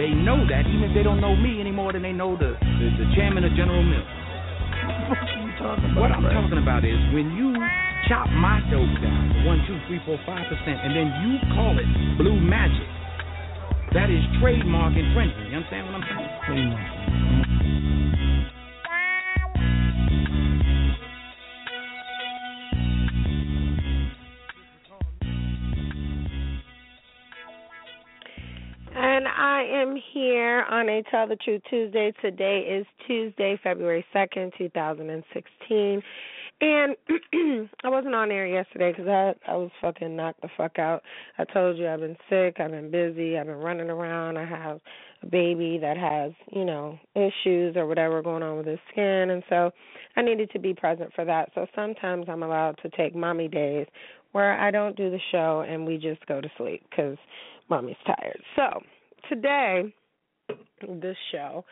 They know that even if they don't know me any more than they know the, the, the chairman of General Mills. What I'm talking about is when you chop my dope down, one, two, three, four, five percent, and then you call it blue magic. That is trademark infringement. You understand what I'm saying? A Tell the Truth Tuesday. Today is Tuesday, February 2nd, 2016. And I wasn't on air yesterday because I I was fucking knocked the fuck out. I told you I've been sick, I've been busy, I've been running around. I have a baby that has you know issues or whatever going on with his skin, and so I needed to be present for that. So sometimes I'm allowed to take mommy days where I don't do the show and we just go to sleep because mommy's tired. So today, this show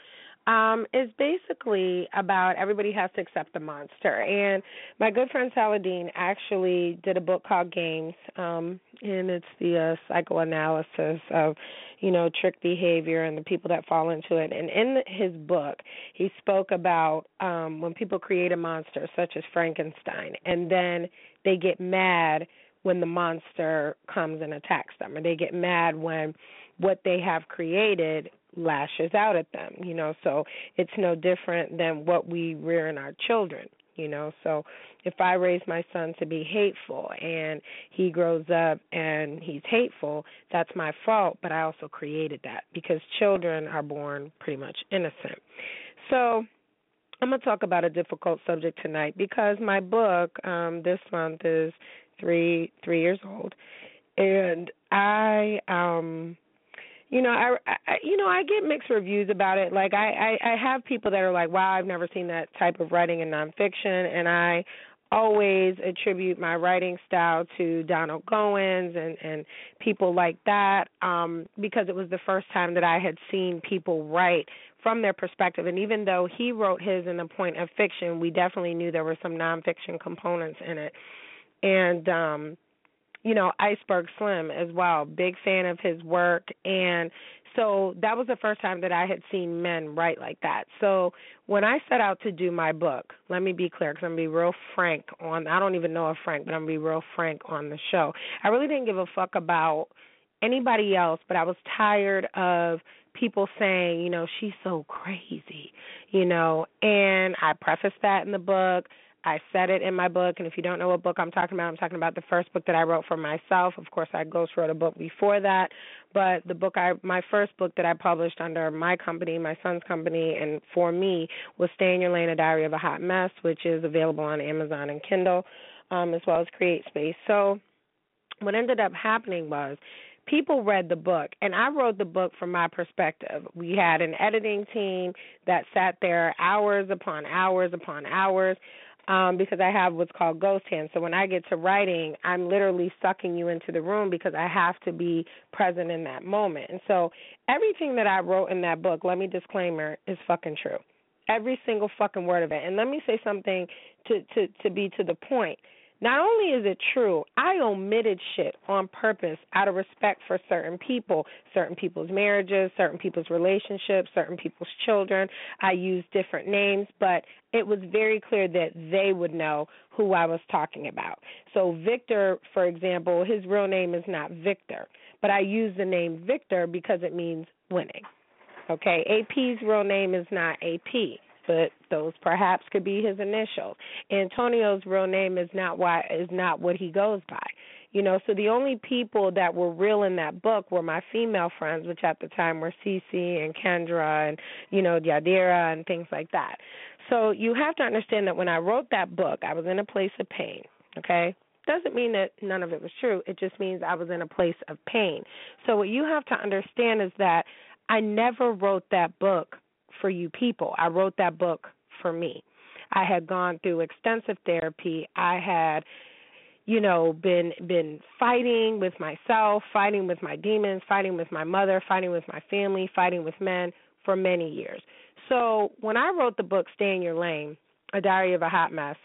um, is basically about everybody has to accept the monster. And my good friend Saladin actually did a book called Games, um, and it's the uh, psychoanalysis of, you know, trick behavior and the people that fall into it. And in his book, he spoke about um, when people create a monster, such as Frankenstein, and then they get mad when the monster comes and attacks them, or they get mad when what they have created lashes out at them, you know. So it's no different than what we rear in our children, you know. So if I raise my son to be hateful and he grows up and he's hateful, that's my fault, but I also created that because children are born pretty much innocent. So I'm going to talk about a difficult subject tonight because my book um this month is 3 3 years old and I um you know I, I you know i get mixed reviews about it. Like I, I i have people that are like wow i've never seen that type of writing in nonfiction. And i always attribute my writing style to donald goines and and people like that um because it was the first time that i had seen people write from their perspective. And even though he wrote his in the point of fiction we definitely knew there were some nonfiction components in it. And um you know, Iceberg Slim as well. Big fan of his work and so that was the first time that I had seen men write like that. So when I set out to do my book, let me be clear because I'm gonna be real frank on. I don't even know a Frank, but I'm gonna be real frank on the show. I really didn't give a fuck about anybody else, but I was tired of people saying, you know, she's so crazy, you know. And I prefaced that in the book. I said it in my book, and if you don't know what book I'm talking about, I'm talking about the first book that I wrote for myself. Of course, I ghost wrote a book before that, but the book I, my first book that I published under my company, my son's company, and for me was "Stay in Your Lane: A Diary of a Hot Mess," which is available on Amazon and Kindle, um, as well as Create Space. So, what ended up happening was people read the book and I wrote the book from my perspective. We had an editing team that sat there hours upon hours upon hours um, because I have what's called ghost hands. So when I get to writing, I'm literally sucking you into the room because I have to be present in that moment. And so everything that I wrote in that book, let me disclaimer, is fucking true. Every single fucking word of it. And let me say something to to to be to the point. Not only is it true, I omitted shit on purpose out of respect for certain people, certain people's marriages, certain people's relationships, certain people's children. I used different names, but it was very clear that they would know who I was talking about. So, Victor, for example, his real name is not Victor, but I use the name Victor because it means winning. Okay, AP's real name is not AP but those perhaps could be his initials. Antonio's real name is not why is not what he goes by. You know, so the only people that were real in that book were my female friends, which at the time were Cece and Kendra and, you know, Yadira and things like that. So you have to understand that when I wrote that book, I was in a place of pain, okay? Doesn't mean that none of it was true. It just means I was in a place of pain. So what you have to understand is that I never wrote that book for you people. I wrote that book for me. I had gone through extensive therapy. I had you know been been fighting with myself, fighting with my demons, fighting with my mother, fighting with my family, fighting with men for many years. So, when I wrote the book Stay in Your Lane, A Diary of a Hot Mess,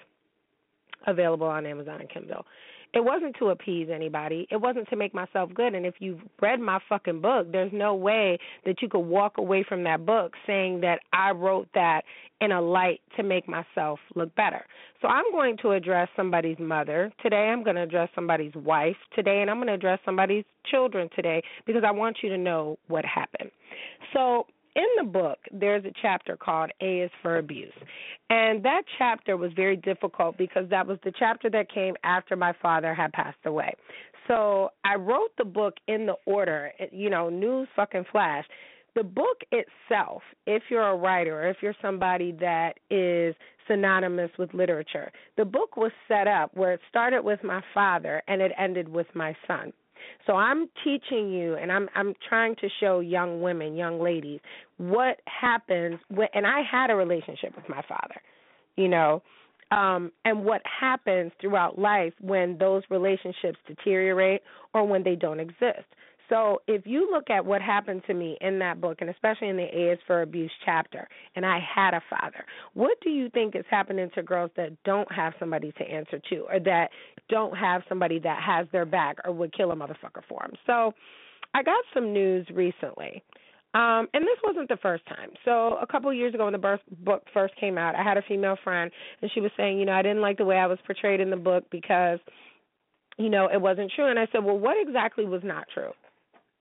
available on Amazon and Kindle, it wasn't to appease anybody. It wasn't to make myself good. And if you've read my fucking book, there's no way that you could walk away from that book saying that I wrote that in a light to make myself look better. So I'm going to address somebody's mother today. I'm going to address somebody's wife today. And I'm going to address somebody's children today because I want you to know what happened. So in the book, there's a chapter called A is for Abuse. And that chapter was very difficult because that was the chapter that came after my father had passed away. So I wrote the book in the order, you know, news fucking flash. The book itself, if you're a writer, or if you're somebody that is synonymous with literature, the book was set up where it started with my father and it ended with my son. So I'm teaching you, and I'm I'm trying to show young women, young ladies, what happens when. And I had a relationship with my father, you know, um, and what happens throughout life when those relationships deteriorate or when they don't exist. So if you look at what happened to me in that book, and especially in the A is for Abuse chapter, and I had a father, what do you think is happening to girls that don't have somebody to answer to, or that don't have somebody that has their back, or would kill a motherfucker for them? So I got some news recently. Um, and this wasn't the first time. So a couple of years ago when the book first came out, I had a female friend and she was saying, you know, I didn't like the way I was portrayed in the book because, you know, it wasn't true. And I said, well, what exactly was not true?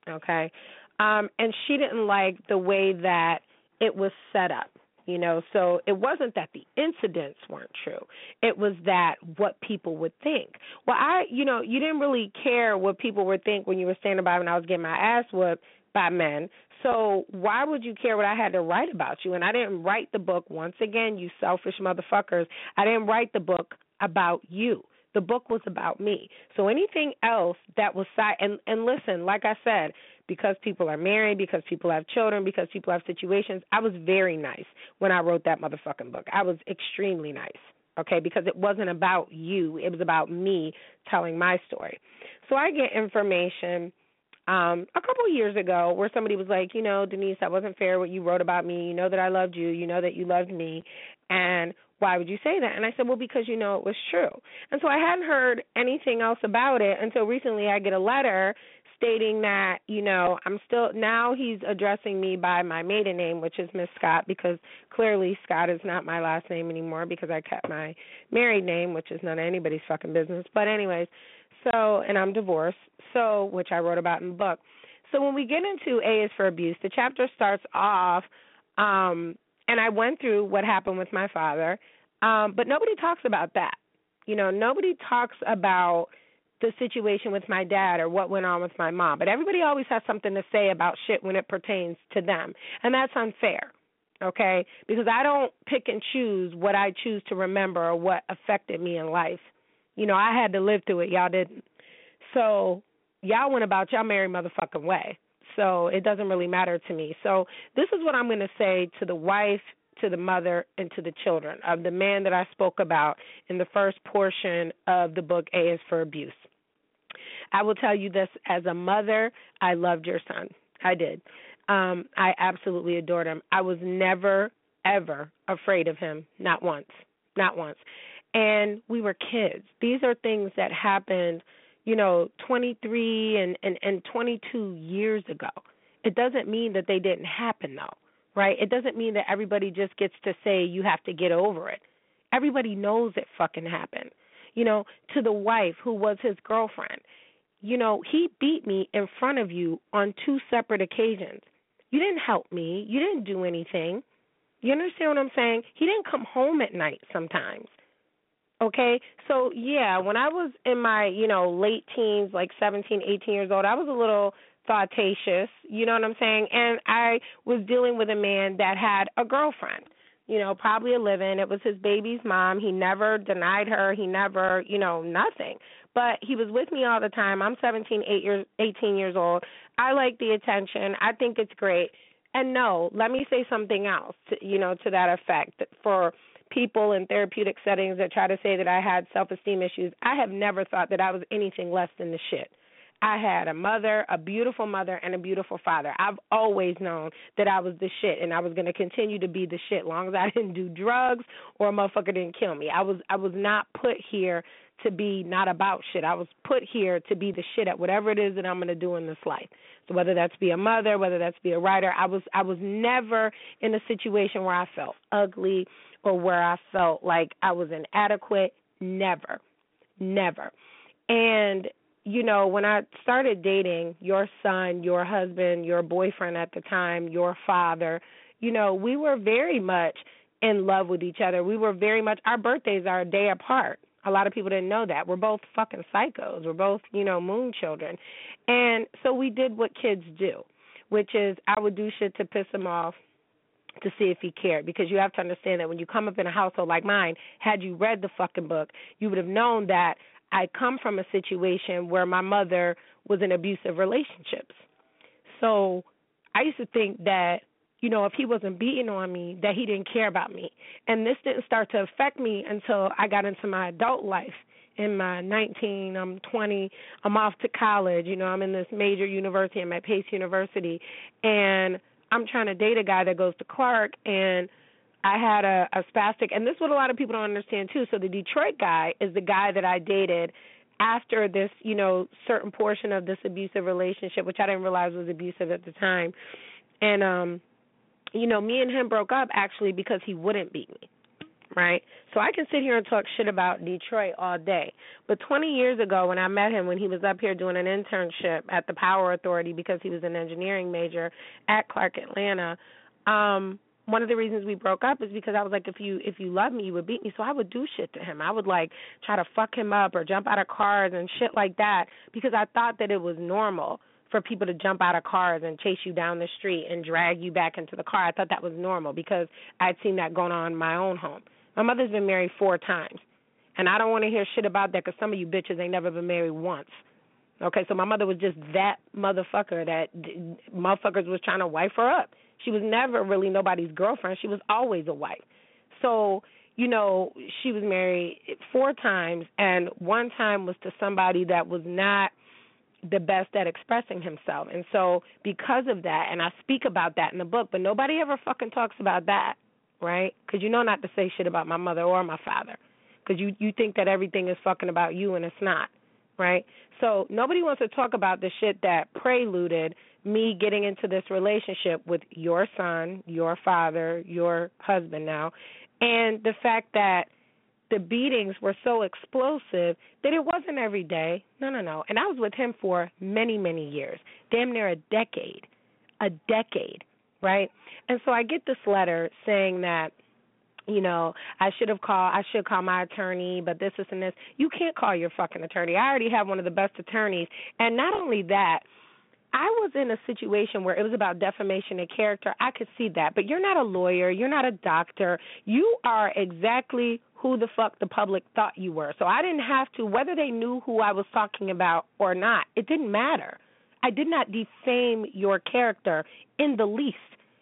Okay? Um and she didn't like the way that it was set up you know? So it wasn't that the incidents weren't true. It was that what people would think. Well i you know you didn't really care what people would think when you were standing by when i was getting my ass whooped by men. So why would you care what i had to write about you? And i didn't write the book once again you selfish motherfuckers i didn't write the book about you the book was about me. So anything else that was side and and listen, like I said, because people are married, because people have children, because people have situations, I was very nice when I wrote that motherfucking book. I was extremely nice. Okay, because it wasn't about you, it was about me telling my story. So I get information um a couple of years ago where somebody was like, you know, Denise, that wasn't fair what you wrote about me. You know that I loved you. You know that you loved me. And why would you say that? And I said, well, because you know it was true. And so I hadn't heard anything else about it until recently I get a letter stating that, you know, I'm still, now he's addressing me by my maiden name, which is Miss Scott, because clearly Scott is not my last name anymore because I kept my married name, which is none of anybody's fucking business. But, anyways, so, and I'm divorced, so, which I wrote about in the book. So when we get into A is for abuse, the chapter starts off um and I went through what happened with my father, um, but nobody talks about that. You know, nobody talks about the situation with my dad or what went on with my mom. But everybody always has something to say about shit when it pertains to them. And that's unfair. Okay? Because I don't pick and choose what I choose to remember or what affected me in life. You know, I had to live through it, y'all didn't. So y'all went about y'all merry motherfucking way. So it doesn't really matter to me. So this is what I'm going to say to the wife, to the mother, and to the children of the man that I spoke about in the first portion of the book A is for Abuse. I will tell you this as a mother, I loved your son. I did. Um, I absolutely adored him. I was never, ever afraid of him. Not once. Not once. And we were kids. These are things that happened you know, 23 and, and, and 22 years ago. It doesn't mean that they didn't happen, though, right? It doesn't mean that everybody just gets to say you have to get over it. Everybody knows it fucking happened. You know, to the wife who was his girlfriend, you know, he beat me in front of you on two separate occasions. You didn't help me. You didn't do anything. You understand what I'm saying? He didn't come home at night sometimes. Okay? So, yeah, when I was in my, you know, late teens, like 17, 18 years old, I was a little thoughtacious, you know what I'm saying? And I was dealing with a man that had a girlfriend, you know, probably a living. It was his baby's mom. He never denied her. He never, you know, nothing. But he was with me all the time. I'm 17, 8 years 18 years old. I like the attention. I think it's great. And no, let me say something else, to, you know, to that effect for people in therapeutic settings that try to say that I had self-esteem issues. I have never thought that I was anything less than the shit. I had a mother, a beautiful mother, and a beautiful father. I've always known that I was the shit, and I was going to continue to be the shit, long as I didn't do drugs or a motherfucker didn't kill me. I was I was not put here to be not about shit. I was put here to be the shit at whatever it is that I'm going to do in this life. So whether that's be a mother, whether that's be a writer, I was I was never in a situation where I felt ugly or where I felt like I was inadequate. Never, never. And you know, when I started dating your son, your husband, your boyfriend at the time, your father, you know, we were very much in love with each other. We were very much our birthdays are a day apart. A lot of people didn't know that. We're both fucking psychos. We're both, you know, moon children. And so we did what kids do, which is I would do shit to piss him off to see if he cared because you have to understand that when you come up in a household like mine, had you read the fucking book, you would have known that I come from a situation where my mother was in abusive relationships. So I used to think that, you know, if he wasn't beating on me, that he didn't care about me. And this didn't start to affect me until I got into my adult life. In my 19, I'm 20, I'm off to college. You know, I'm in this major university, I'm at Pace University, and I'm trying to date a guy that goes to Clark, and I had a, a spastic, and this is what a lot of people don't understand too. So the Detroit guy is the guy that I dated after this, you know, certain portion of this abusive relationship, which I didn't realize was abusive at the time. And um, you know, me and him broke up actually because he wouldn't beat me. Right? So I can sit here and talk shit about Detroit all day. But 20 years ago when I met him when he was up here doing an internship at the Power Authority because he was an engineering major at Clark Atlanta, um one of the reasons we broke up is because I was like, if you if you love me, you would beat me. So I would do shit to him. I would like try to fuck him up or jump out of cars and shit like that because I thought that it was normal for people to jump out of cars and chase you down the street and drag you back into the car. I thought that was normal because I'd seen that going on in my own home. My mother's been married four times, and I don't want to hear shit about that because some of you bitches ain't never been married once. Okay, so my mother was just that motherfucker that motherfuckers was trying to wife her up. She was never really nobody's girlfriend. She was always a wife. So, you know, she was married four times, and one time was to somebody that was not the best at expressing himself. And so, because of that, and I speak about that in the book, but nobody ever fucking talks about that, right? Because you know not to say shit about my mother or my father, because you you think that everything is fucking about you, and it's not, right? So nobody wants to talk about the shit that preluded me getting into this relationship with your son, your father, your husband now, and the fact that the beatings were so explosive that it wasn't every day. No, no, no. And I was with him for many, many years, damn near a decade. A decade, right? And so I get this letter saying that you know, I should have called, I should call my attorney, but this, this, and this. You can't call your fucking attorney. I already have one of the best attorneys. And not only that, I was in a situation where it was about defamation of character. I could see that. But you're not a lawyer. You're not a doctor. You are exactly who the fuck the public thought you were. So I didn't have to, whether they knew who I was talking about or not, it didn't matter. I did not defame your character in the least.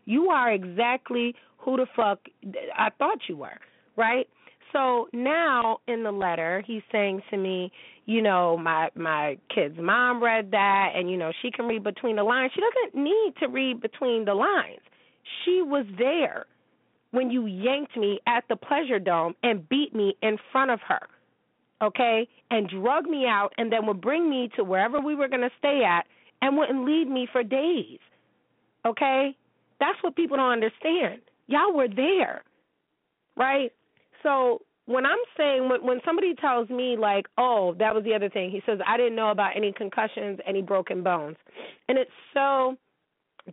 You are exactly who the fuck I thought you were, right? So now in the letter, he's saying to me, you know, my my kid's mom read that, and you know, she can read between the lines. She doesn't need to read between the lines. She was there when you yanked me at the Pleasure Dome and beat me in front of her, okay, and drug me out, and then would bring me to wherever we were going to stay at, and wouldn't leave me for days, okay. That's what people don't understand. Y'all were there, right? So when I'm saying when when somebody tells me like, "Oh, that was the other thing," he says, "I didn't know about any concussions, any broken bones," and it's so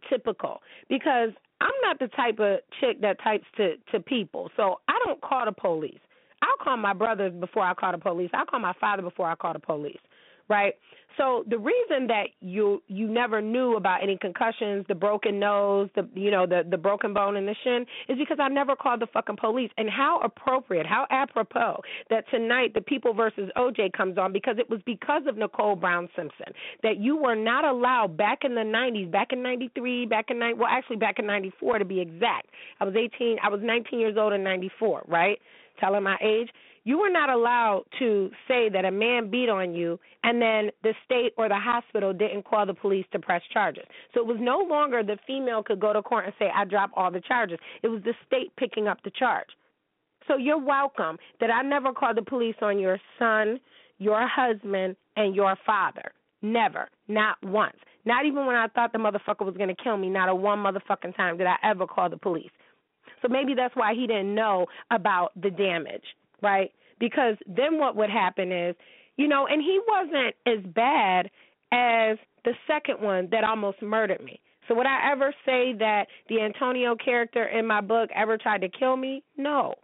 typical because I'm not the type of chick that types to to people, so I don't call the police. I'll call my brothers before I call the police. I'll call my father before I call the police right? So the reason that you you never knew about any concussions, the broken nose, the you know the the broken bone in the shin is because I never called the fucking police. And how appropriate, how apropos that tonight the People versus OJ comes on because it was because of Nicole Brown Simpson that you were not allowed back in the 90s, back in 93, back in well actually back in 94 to be exact. I was 18, I was 19 years old in 94, right? Telling my age you were not allowed to say that a man beat on you and then the state or the hospital didn't call the police to press charges. So it was no longer the female could go to court and say, I drop all the charges. It was the state picking up the charge. So you're welcome that I never called the police on your son, your husband, and your father. Never. Not once. Not even when I thought the motherfucker was going to kill me. Not a one motherfucking time did I ever call the police. So maybe that's why he didn't know about the damage, right? because then what would happen is, you know, and he wasn't as bad as the second one that almost murdered me. So would I ever say that the Antonio character in my book ever tried to kill me? No.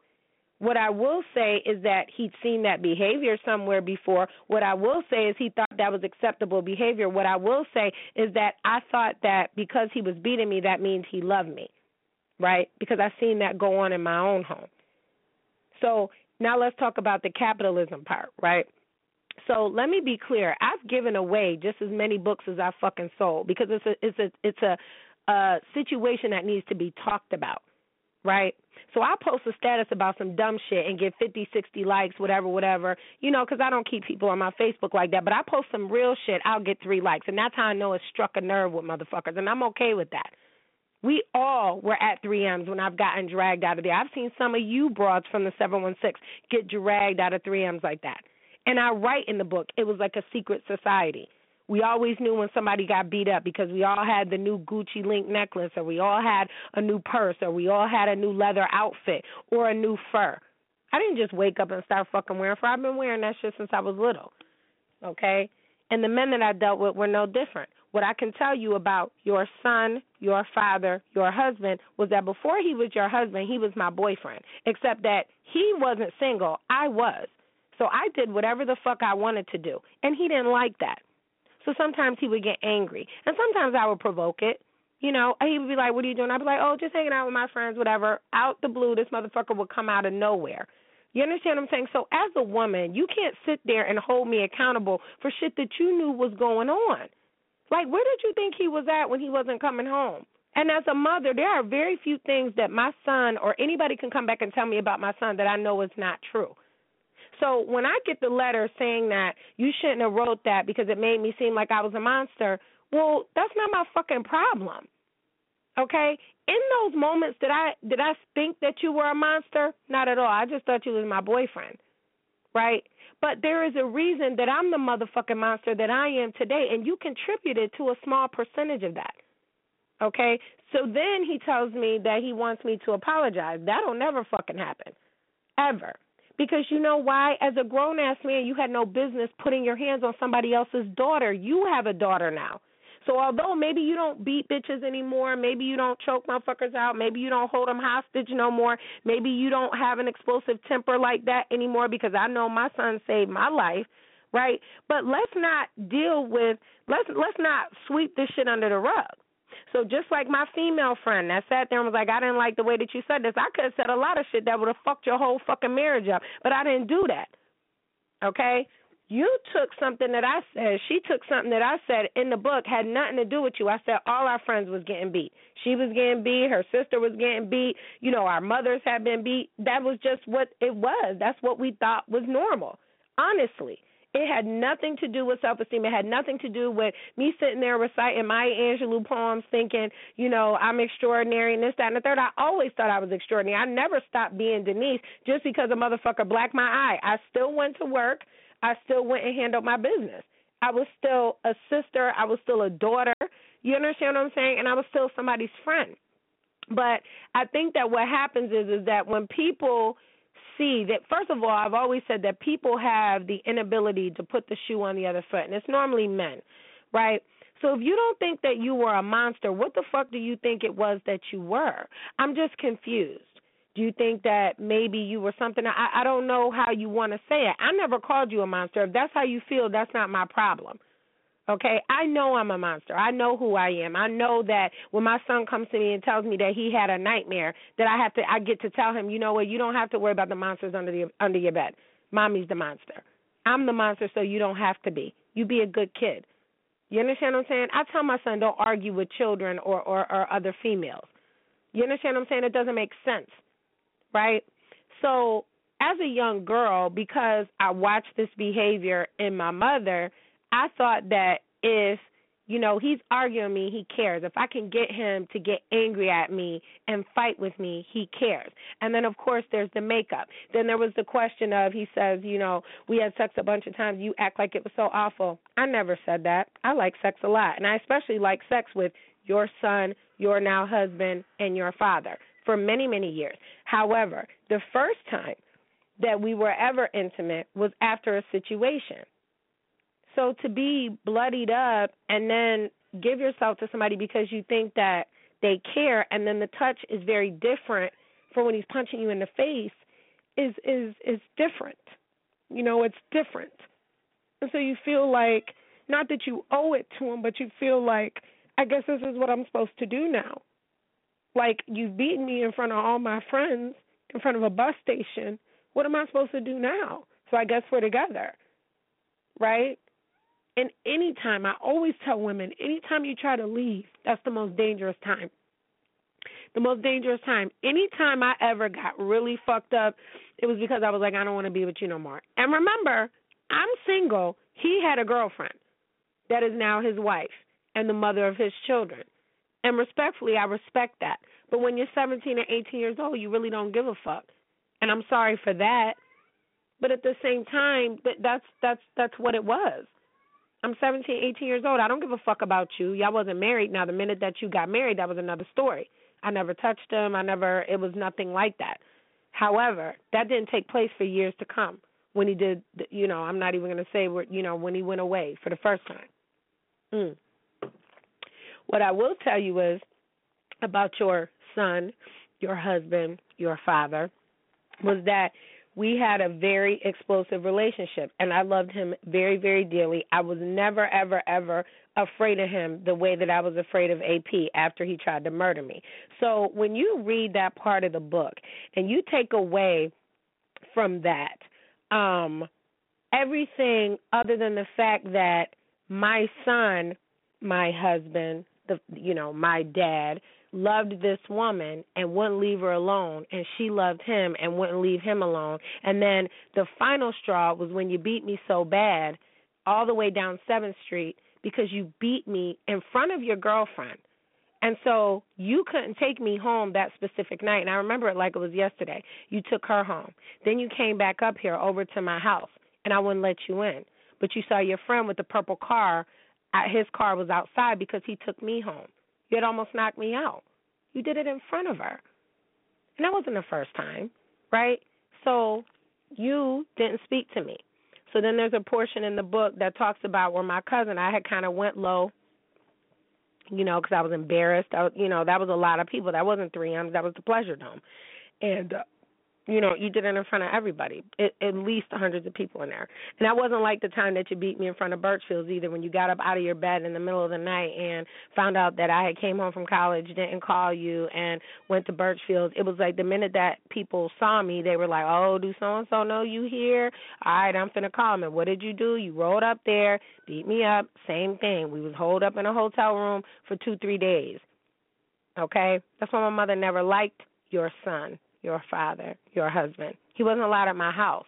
What I will say is that he'd seen that behavior somewhere before. What I will say is he thought that was acceptable behavior. What I will say is that I thought that because he was beating me, that means he loved me, right? Because I've seen that go on in my own home. So now let's talk about the capitalism part, right? So let me be clear. I've given away just as many books as I fucking sold because it's a it's a it's a a situation that needs to be talked about, right? So I post a status about some dumb shit and get 50, 60 likes, whatever, whatever, you know, because I don't keep people on my Facebook like that. But I post some real shit, I'll get three likes, and that's how I know it struck a nerve with motherfuckers, and I'm okay with that. We all were at 3Ms when I've gotten dragged out of there. I've seen some of you broads from the 716 get dragged out of 3Ms like that. And I write in the book, it was like a secret society. We always knew when somebody got beat up because we all had the new Gucci link necklace, or we all had a new purse, or we all had a new leather outfit, or a new fur. I didn't just wake up and start fucking wearing fur. I've been wearing that shit since I was little. Okay? And the men that I dealt with were no different. What I can tell you about your son, your father, your husband was that before he was your husband, he was my boyfriend, except that he wasn't single. I was. So I did whatever the fuck I wanted to do. And he didn't like that. So sometimes he would get angry. And sometimes I would provoke it. You know, he would be like, What are you doing? I'd be like, Oh, just hanging out with my friends, whatever. Out the blue, this motherfucker would come out of nowhere. You understand what I'm saying? So as a woman, you can't sit there and hold me accountable for shit that you knew was going on. Like, where did you think he was at when he wasn't coming home? And as a mother, there are very few things that my son or anybody can come back and tell me about my son that I know is not true. So when I get the letter saying that you shouldn't have wrote that because it made me seem like I was a monster, well, that's not my fucking problem. Okay? In those moments did I did I think that you were a monster? Not at all. I just thought you was my boyfriend. Right? But there is a reason that I'm the motherfucking monster that I am today, and you contributed to a small percentage of that. Okay? So then he tells me that he wants me to apologize. That'll never fucking happen. Ever. Because you know why? As a grown ass man, you had no business putting your hands on somebody else's daughter. You have a daughter now. So although maybe you don't beat bitches anymore, maybe you don't choke motherfuckers out, maybe you don't hold them hostage no more, maybe you don't have an explosive temper like that anymore because I know my son saved my life, right? But let's not deal with let's let's not sweep this shit under the rug. So just like my female friend that sat there and was like, I didn't like the way that you said this. I could have said a lot of shit that would have fucked your whole fucking marriage up, but I didn't do that. Okay? You took something that I said, she took something that I said in the book, had nothing to do with you. I said all our friends was getting beat. She was getting beat, her sister was getting beat, you know, our mothers had been beat. That was just what it was. That's what we thought was normal. Honestly. It had nothing to do with self esteem. It had nothing to do with me sitting there reciting Maya Angelou poems thinking, you know, I'm extraordinary and this, that, and the third. I always thought I was extraordinary. I never stopped being Denise just because a motherfucker blacked my eye. I still went to work. I still went and handled my business. I was still a sister. I was still a daughter. You understand what I'm saying? And I was still somebody's friend. But I think that what happens is is that when people see that first of all, I've always said that people have the inability to put the shoe on the other foot, and it's normally men, right? So if you don't think that you were a monster, what the fuck do you think it was that you were? I'm just confused Do you think that maybe you were something? I, I don't know how you want to say it. I never called you a monster. If that's how you feel, that's not my problem. Okay, I know I'm a monster. I know who I am. I know that when my son comes to me and tells me that he had a nightmare, that I have to I get to tell him, you know what, you don't have to worry about the monsters under the under your bed. Mommy's the monster. I'm the monster, so you don't have to be. You be a good kid. You understand what I'm saying? I tell my son don't argue with children or or, or other females. You understand what I'm saying? It doesn't make sense, right? So as a young girl, because I watched this behavior in my mother I thought that if you know he's arguing me, he cares. If I can get him to get angry at me and fight with me, he cares. And then of course there's the makeup. Then there was the question of he says, you know, we had sex a bunch of times. You act like it was so awful. I never said that. I like sex a lot, and I especially like sex with your son, your now husband, and your father for many many years. However, the first time that we were ever intimate was after a situation so to be bloodied up and then give yourself to somebody because you think that they care and then the touch is very different for when he's punching you in the face is is is different. You know, it's different. And so you feel like not that you owe it to him, but you feel like I guess this is what I'm supposed to do now. Like you've beaten me in front of all my friends, in front of a bus station. What am I supposed to do now? So I guess we're together. Right? And anytime, I always tell women, anytime you try to leave, that's the most dangerous time. The most dangerous time. Anytime I ever got really fucked up, it was because I was like, I don't want to be with you no more. And remember, I'm single. He had a girlfriend that is now his wife and the mother of his children. And respectfully, I respect that. But when you're 17 or 18 years old, you really don't give a fuck. And I'm sorry for that. But at the same time, that's that's that's what it was. I'm 17, 18 years old. I don't give a fuck about you. Y'all wasn't married. Now, the minute that you got married, that was another story. I never touched him. I never, it was nothing like that. However, that didn't take place for years to come when he did, you know, I'm not even going to say, where, you know, when he went away for the first time. Mm. What I will tell you is about your son, your husband, your father, was that we had a very explosive relationship and I loved him very, very dearly. I was never, ever, ever afraid of him the way that I was afraid of AP after he tried to murder me. So when you read that part of the book and you take away from that um everything other than the fact that my son, my husband, the you know, my dad loved this woman and wouldn't leave her alone and she loved him and wouldn't leave him alone. And then the final straw was when you beat me so bad all the way down 7th Street because you beat me in front of your girlfriend. And so you couldn't take me home that specific night. And I remember it like it was yesterday. You took her home. Then you came back up here over to my house and I wouldn't let you in. But you saw your friend with the purple car his car was outside because he took me home you had almost knocked me out. You did it in front of her. And that wasn't the first time, right? So you didn't speak to me. So then there's a portion in the book that talks about where my cousin, I had kind of went low, you know, because I was embarrassed. I, you know, that was a lot of people. That wasn't 3M's. That was the Pleasure Dome. And uh, you know, you did it in front of everybody, it, at least hundreds of people in there. And that wasn't like the time that you beat me in front of Birchfields either, when you got up out of your bed in the middle of the night and found out that I had came home from college, didn't call you, and went to Birchfields. It was like the minute that people saw me, they were like, "Oh, do so and so know you here? All right, I'm finna call me. What did you do? You rolled up there, beat me up. Same thing. We was holed up in a hotel room for two, three days. Okay, that's why my mother never liked your son your father, your husband. He wasn't allowed at my house.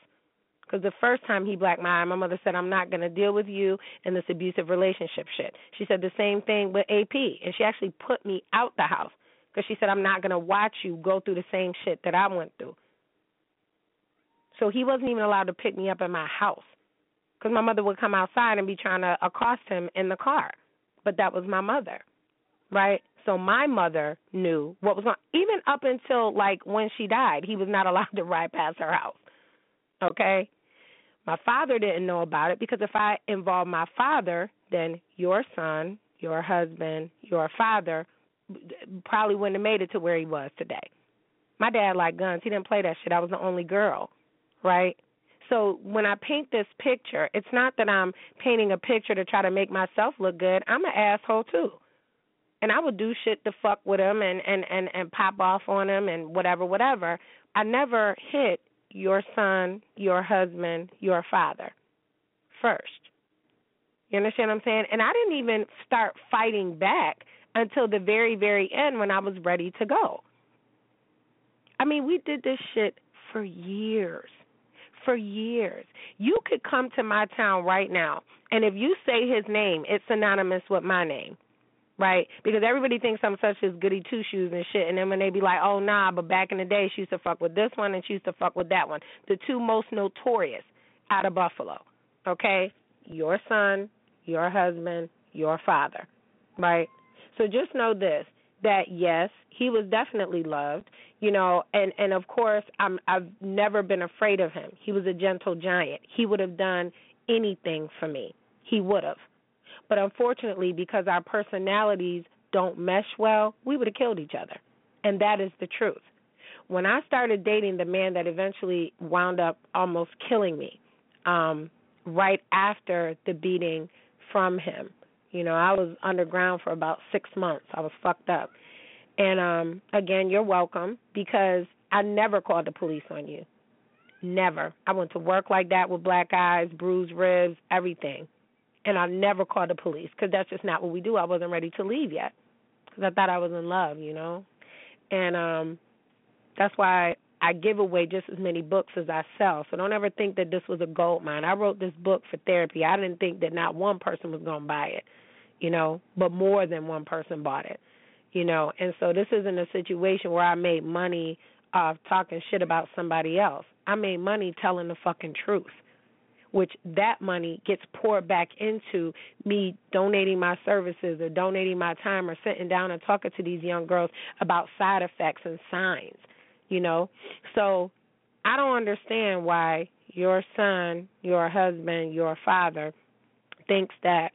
Because the first time he blacked my eye, my mother said, I'm not going to deal with you in this abusive relationship shit. She said the same thing with AP. And she actually put me out the house because she said, I'm not going to watch you go through the same shit that I went through. So he wasn't even allowed to pick me up at my house because my mother would come outside and be trying to accost him in the car. But that was my mother, right? So my mother knew what was going even up until like when she died, he was not allowed to ride past her house. Okay? My father didn't know about it because if I involved my father, then your son, your husband, your father probably wouldn't have made it to where he was today. My dad liked guns. He didn't play that shit. I was the only girl, right? So when I paint this picture, it's not that I'm painting a picture to try to make myself look good. I'm an asshole too. And I would do shit to fuck with him and and and and pop off on him and whatever whatever. I never hit your son, your husband, your father first. You understand what I'm saying? And I didn't even start fighting back until the very, very end when I was ready to go. I mean, we did this shit for years. For years. You could come to my town right now, and if you say his name, it's synonymous with my name. Right? Because everybody thinks I'm such as goody two shoes and shit, and then when they be like, oh, nah, but back in the day, she used to fuck with this one and she used to fuck with that one. The two most notorious out of Buffalo. Okay? Your son, your husband, your father. Right? So just know this that yes, he was definitely loved, you know, and and of course I'm I've never been afraid of him. He was a gentle giant. He would have done anything for me. He would have. But unfortunately because our personalities don't mesh well, we would have killed each other. And that is the truth. When I started dating the man that eventually wound up almost killing me, um, right after the beating from him, you know, I was underground for about six months. I was fucked up. And um again, you're welcome because I never called the police on you. Never. I went to work like that with black eyes, bruised ribs, everything. And I never called the police because that's just not what we do. I wasn't ready to leave yet because I thought I was in love, you know. And um that's why I give away just as many books as I sell. So don't ever think that this was a gold mine. I wrote this book for therapy. I didn't think that not one person was going to buy it you know, but more than one person bought it, you know. And so this isn't a situation where I made money off talking shit about somebody else. I made money telling the fucking truth, which that money gets poured back into me donating my services or donating my time or sitting down and talking to these young girls about side effects and signs, you know. So I don't understand why your son, your husband, your father thinks that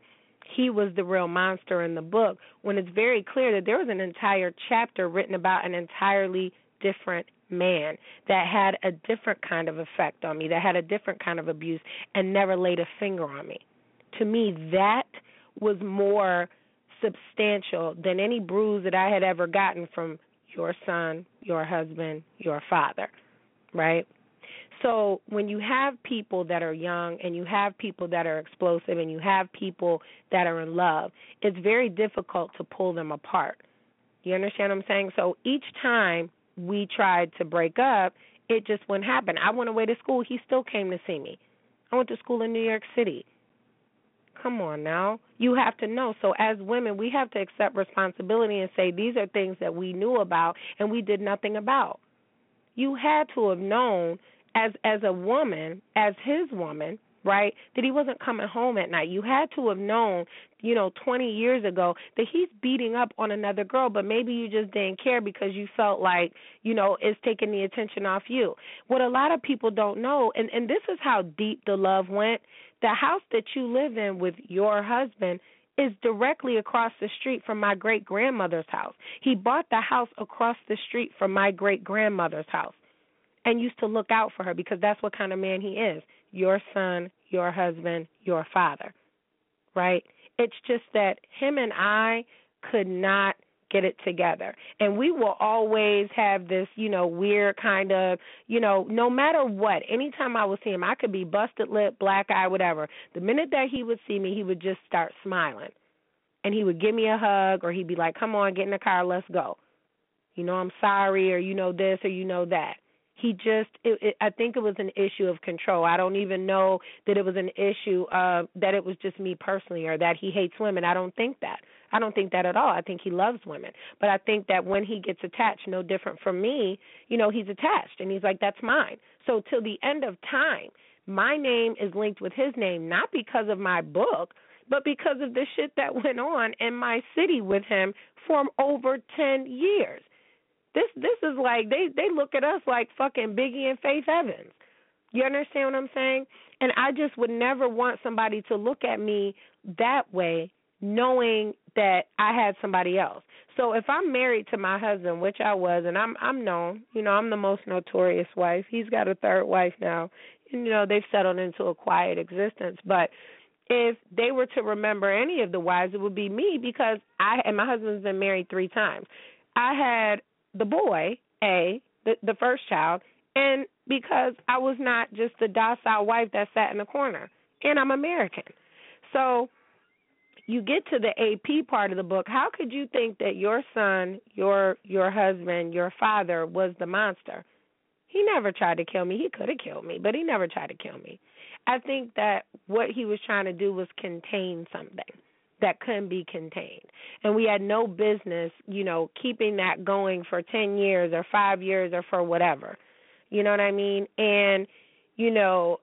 he was the real monster in the book when it's very clear that there was an entire chapter written about an entirely different man that had a different kind of effect on me, that had a different kind of abuse and never laid a finger on me. To me, that was more substantial than any bruise that I had ever gotten from your son, your husband, your father, right? So when you have people that are young and you have people that are explosive and you have people that are in love, it's very difficult to pull them apart. You understand what I'm saying? So each time we tried to break up, it just wouldn't happen. I went away to school, he still came to see me. I went to school in New York City. Come on now. You have to know. So as women, we have to accept responsibility and say these are things that we knew about and we did nothing about. You had to have known as as a woman, as his woman, right? That he wasn't coming home at night. You had to have known, you know, 20 years ago that he's beating up on another girl, but maybe you just didn't care because you felt like, you know, it's taking the attention off you. What a lot of people don't know, and and this is how deep the love went. The house that you live in with your husband is directly across the street from my great grandmother's house. He bought the house across the street from my great grandmother's house and used to look out for her because that's what kind of man he is your son, your husband, your father. Right? It's just that him and I could not get it together. And we will always have this, you know, weird kind of, you know, no matter what, anytime I would see him, I could be busted lip, black eye, whatever. The minute that he would see me, he would just start smiling. And he would give me a hug or he'd be like, come on, get in the car, let's go. You know, I'm sorry, or you know this, or you know that he just it, it, i think it was an issue of control. I don't even know that it was an issue of that it was just me personally or that he hates women. I don't think that. I don't think that at all. I think he loves women. But i think that when he gets attached no different from me you know he's attached and he's like that's mine. So till the end of time my name is linked with his name not because of my book but because of the shit that went on in my city with him for over 10 years this this is like they they look at us like fucking Biggie and Faith Evans. You understand what I'm saying? And I just would never want somebody to look at me that way, knowing that I had somebody else. So if I'm married to my husband, which I was, and I'm I'm known, you know, I'm the most notorious wife. He's got a third wife now. You know, they've settled into a quiet existence. But if they were to remember any of the wives, it would be me because I and my husband's been married three times. I had the boy, A, the the first child, and because I was not just the docile wife that sat in the corner. And I'm American. So you get to the AP part of the book, how could you think that your son, your your husband, your father was the monster? He never tried to kill me. He could have killed me, but he never tried to kill me. I think that what he was trying to do was contain something that couldn't be contained. And we had no business, you know, keeping that going for 10 years or 5 years or for whatever. You know what I mean? And you know,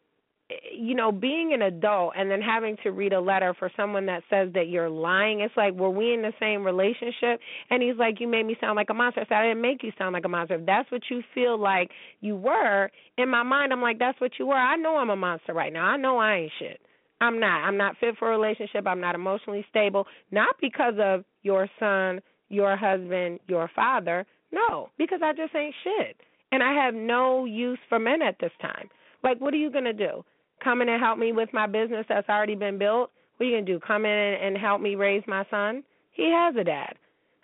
you know, being an adult and then having to read a letter for someone that says that you're lying, it's like, were we in the same relationship? And he's like, you made me sound like a monster. I said, I didn't make you sound like a monster. If that's what you feel like you were, in my mind, I'm like, that's what you were. I know I'm a monster right now. I know I ain't shit. I'm not. I'm not fit for a relationship. I'm not emotionally stable. Not because of your son, your husband, your father. No, because I just ain't shit. And I have no use for men at this time. Like, what are you going to do? come in and help me with my business that's already been built? What are you gonna do? Come in and help me raise my son? He has a dad.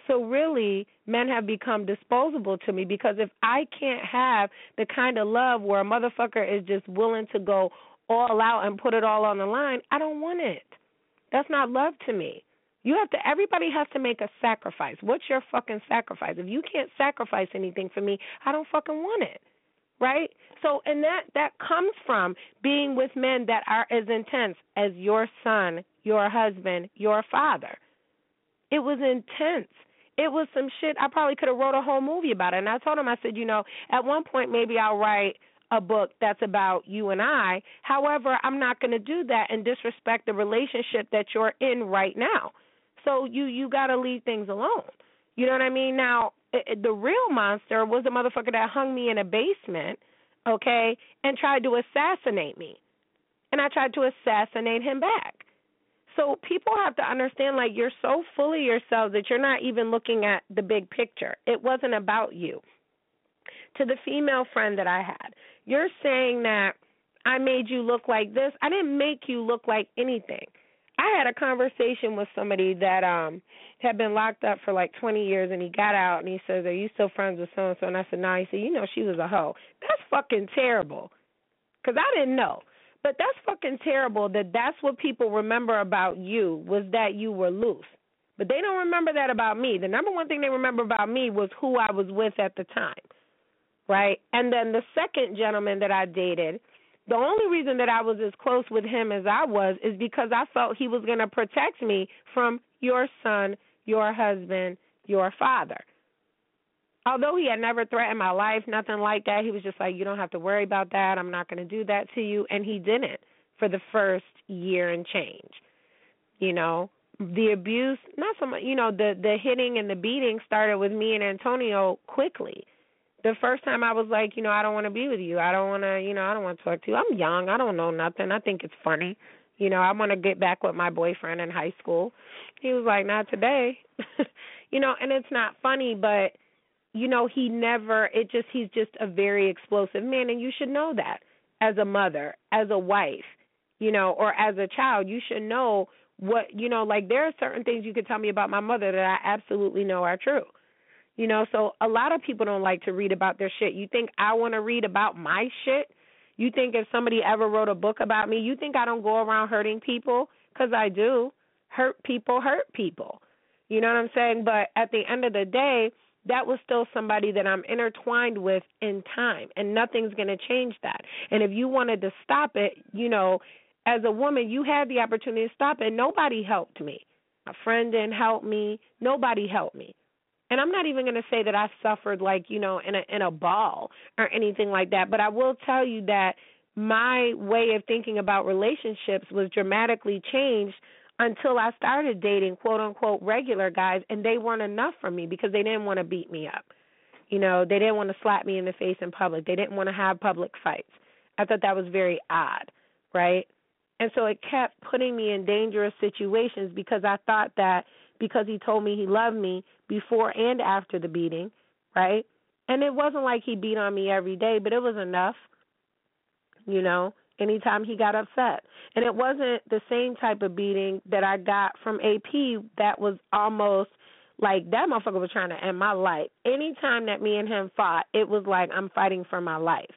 So really, men have become disposable to me because if I can't have the kind of love where a motherfucker is just willing to go all out and put it all on the line, I don't want it. That's not love to me. You have to everybody has to make a sacrifice. What's your fucking sacrifice? If you can't sacrifice anything for me, I don't fucking want it right? So, and that that comes from being with men that are as intense as your son, your husband, your father. It was intense. It was some shit. I probably could have wrote a whole movie about it. And I told him, I said, you know, at one point maybe I'll write a book that's about you and I. However, I'm not going to do that and disrespect the relationship that you're in right now. So you you got to leave things alone. You know what I mean? Now, the real monster was the motherfucker that hung me in a basement, okay, and tried to assassinate me. And I tried to assassinate him back. So people have to understand like you're so full of yourself that you're not even looking at the big picture. It wasn't about you. To the female friend that I had, you're saying that I made you look like this. I didn't make you look like anything. I had a conversation with somebody that um had been locked up for like 20 years and he got out and he says, "Are you still friends with so and so?" And I said, "No." Nah. He said, "You know she was a hoe." That's fucking terrible. Cuz I didn't know. But that's fucking terrible that that's what people remember about you was that you were loose. But they don't remember that about me. The number one thing they remember about me was who I was with at the time. Right? And then the second gentleman that I dated, the only reason that I was as close with him as I was is because I felt he was going to protect me from your son, your husband, your father. Although he had never threatened my life, nothing like that, he was just like, You don't have to worry about that. I'm not going to do that to you. And he didn't for the first year and change. You know, the abuse, not so much, you know, the the hitting and the beating started with me and Antonio quickly the first time I was like, you know, I don't want to be with you. I don't want to, you know, I don't want to talk to you. I'm young. I don't know nothing. I think it's funny. You know, I want to get back with my boyfriend in high school. He was like, not today. you know, and it's not funny, but you know, he never it just he's just a very explosive man and you should know that as a mother, as a wife, you know, or as a child, you should know what, you know, like there are certain things you could tell me about my mother that I absolutely know are true you know, so a lot of people don't like to read about their shit. You think I want to read about my shit? You think if somebody ever wrote a book about me, you think I don't go around hurting people? Because I do. Hurt people hurt people. You know what I'm saying? But at the end of the day, that was still somebody that I'm intertwined with in time, and nothing's going to change that. And if you wanted to stop it, you know, as a woman, you had the opportunity to stop it. Nobody helped me. A friend didn't help me. Nobody helped me and I'm not even going to say that I suffered like you know in a in a ball or anything like that, but I will tell you that my way of thinking about relationships was dramatically changed until I started dating quote unquote regular guys, and they weren't enough for me because they didn't want to beat me up. You know, they didn't want to slap me in the face in public. They didn't want to have public fights. I thought that was very odd, right? And so it kept putting me in dangerous situations because I thought that because he told me he loved me before and after the beating, right? And it wasn't like he beat on me every day, but it was enough, you know, anytime he got upset. And it wasn't the same type of beating that I got from AP that was almost like that motherfucker was trying to end my life. Anytime that me and him fought, it was like I'm fighting for my life.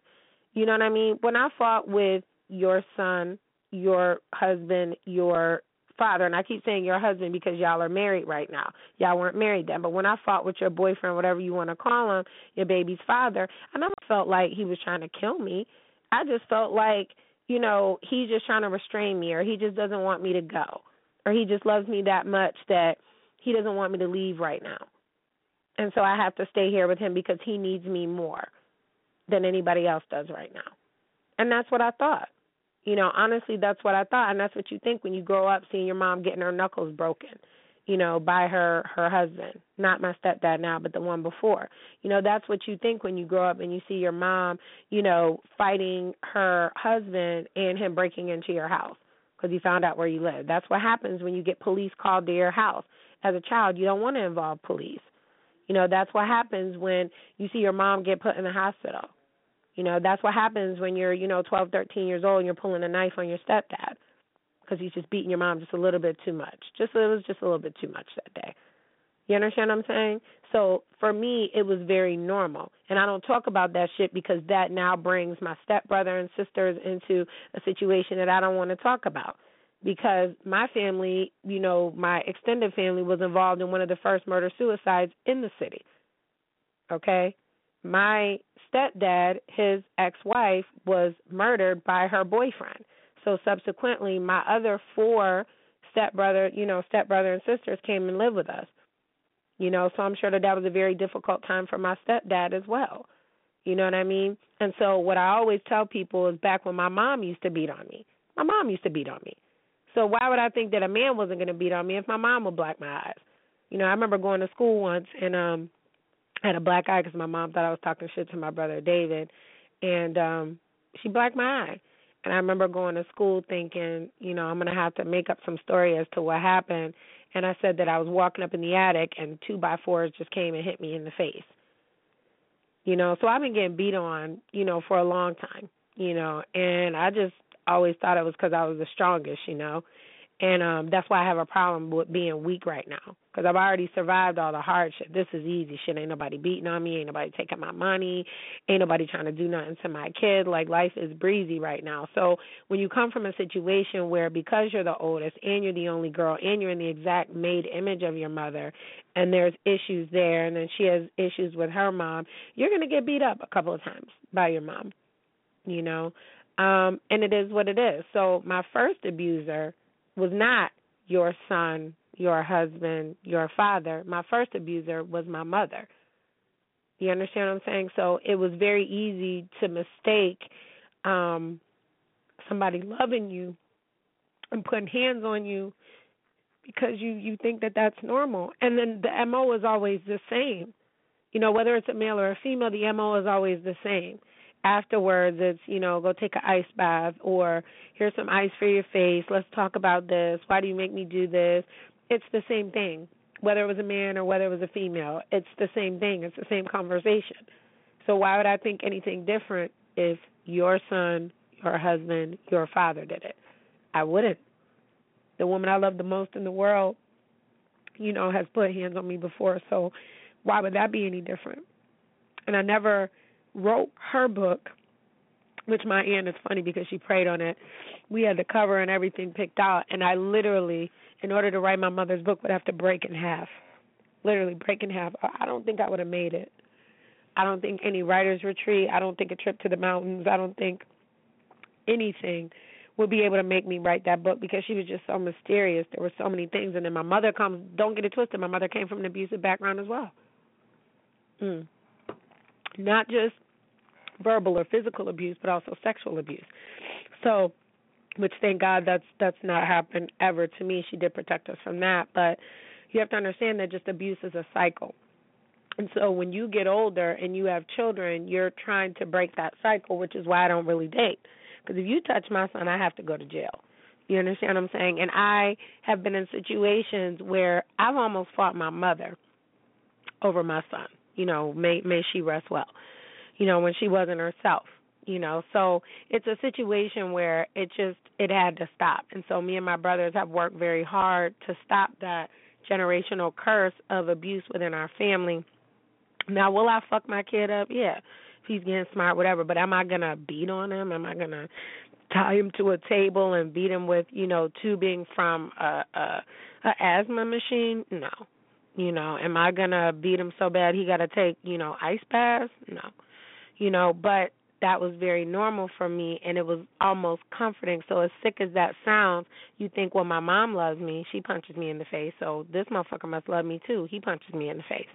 You know what I mean? When I fought with your son, your husband, your father, and I keep saying your husband because y'all are married right now. Y'all weren't married then, but when I fought with your boyfriend, whatever you want to call him, your baby's father, I never felt like he was trying to kill me. I just felt like, you know, he's just trying to restrain me or he just doesn't want me to go. Or he just loves me that much that he doesn't want me to leave right now. And so I have to stay here with him because he needs me more than anybody else does right now. And that's what I thought. You know, honestly, that's what I thought, and that's what you think when you grow up seeing your mom getting her knuckles broken, you know, by her her husband, not my stepdad now, but the one before. You know, that's what you think when you grow up and you see your mom, you know, fighting her husband and him breaking into your house because he found out where you live. That's what happens when you get police called to your house. As a child, you don't want to involve police. You know, that's what happens when you see your mom get put in the hospital you know, that's what happens when you're, you know, 12, 13 years old and you're pulling a knife on your stepdad because he's just beating your mom just a little bit too much. Just it was just a little bit too much that day. You understand what I'm saying? So for me, it was very normal. And I don't talk about that shit because that now brings my stepbrother and sisters into a situation that I don't want to talk about. Because my family, you know, my extended family was involved in one of the first murder suicides in the city. Okay? my stepdad, his ex wife, was murdered by her boyfriend. So subsequently, my other four stepbrother, you know, stepbrother and sisters came and lived with us. You know, so I'm sure that that was a very difficult time for my stepdad as well. You know what I mean? And so what I always tell people is back when my mom used to beat on me. My mom used to beat on me. So why would I think that a man wasn't going to beat on me if my mom would black my eyes? You know, I remember going to school once and um Had a black eye because my mom thought I was talking shit to my brother David, and um she blacked my eye. And I remember going to school thinking, you know, I'm gonna have to make up some story as to what happened. And I said that I was walking up in the attic and two by fours just came and hit me in the face. You know, so I've been getting beat on, you know, for a long time. You know, and I just always thought it was because I was the strongest, you know and um that's why I have a problem with being weak right now because I've already survived all the hardship. This is easy shit. Ain't nobody beating on me. Ain't nobody taking my money. Ain't nobody trying to do nothing to my kid. Like life is breezy right now. So when you come from a situation where because you're the oldest and you're the only girl and you're in the exact made image of your mother, and there's issues there, and then she has issues with her mom, you're gonna get beat up a couple of times by your mom. You know, um, and it is what it is. So my first abuser was not your son, your husband, your father. My first abuser was my mother. You understand what I'm saying? So it was very easy to mistake um somebody loving you and putting hands on you because you you think that that's normal. And then the MO is always the same. You know, whether it's a male or a female, the MO is always the same afterwards it's you know go take an ice bath or here's some ice for your face. Let's talk about this. Why do you make me do this? It's the same thing whether it was a man or whether it was a female. It's the same thing. It's the same conversation. So why would i think anything different if your son your husband your father did it? I wouldn't. The woman i love the most in the world you know has put hands on me before. So why would that be any different? And i never wrote her book, which my aunt is funny because she prayed on it. We had the cover and everything picked out, and I literally, in order to write my mother's book, would have to break in half. Literally break in half. I don't think I would have made it. I don't think any writer's retreat, I don't think a trip to the mountains, I don't think anything would be able to make me write that book because she was just so mysterious. There were so many things and then my mother comes don't get it twisted, my mother came from an abusive background as well. Mm. Not just verbal or physical abuse, but also sexual abuse. So, which thank God that's that's not happened ever to me. She did protect us from that, but you have to understand that just abuse is a cycle. And so when you get older and you have children, you're trying to break that cycle, which is why I don't really date. Because if you touch my son, I have to go to jail. You understand what I'm saying? And I have been in situations where I've almost fought my mother over my son. You know, may may she rest well. You know, when she wasn't herself. You know, so it's a situation where it just it had to stop. And so me and my brothers have worked very hard to stop that generational curse of abuse within our family. Now, will I fuck my kid up? Yeah. If he's getting smart, whatever. But am I gonna beat on him? Am I gonna tie him to a table and beat him with, you know, tubing from a a, a asthma machine? No. You know, am I gonna beat him so bad he got to take, you know, ice baths? No. You know, but that was very normal for me and it was almost comforting. So as sick as that sounds, you think, well, my mom loves me. She punches me in the face, so this motherfucker must love me too. He punches me in the face.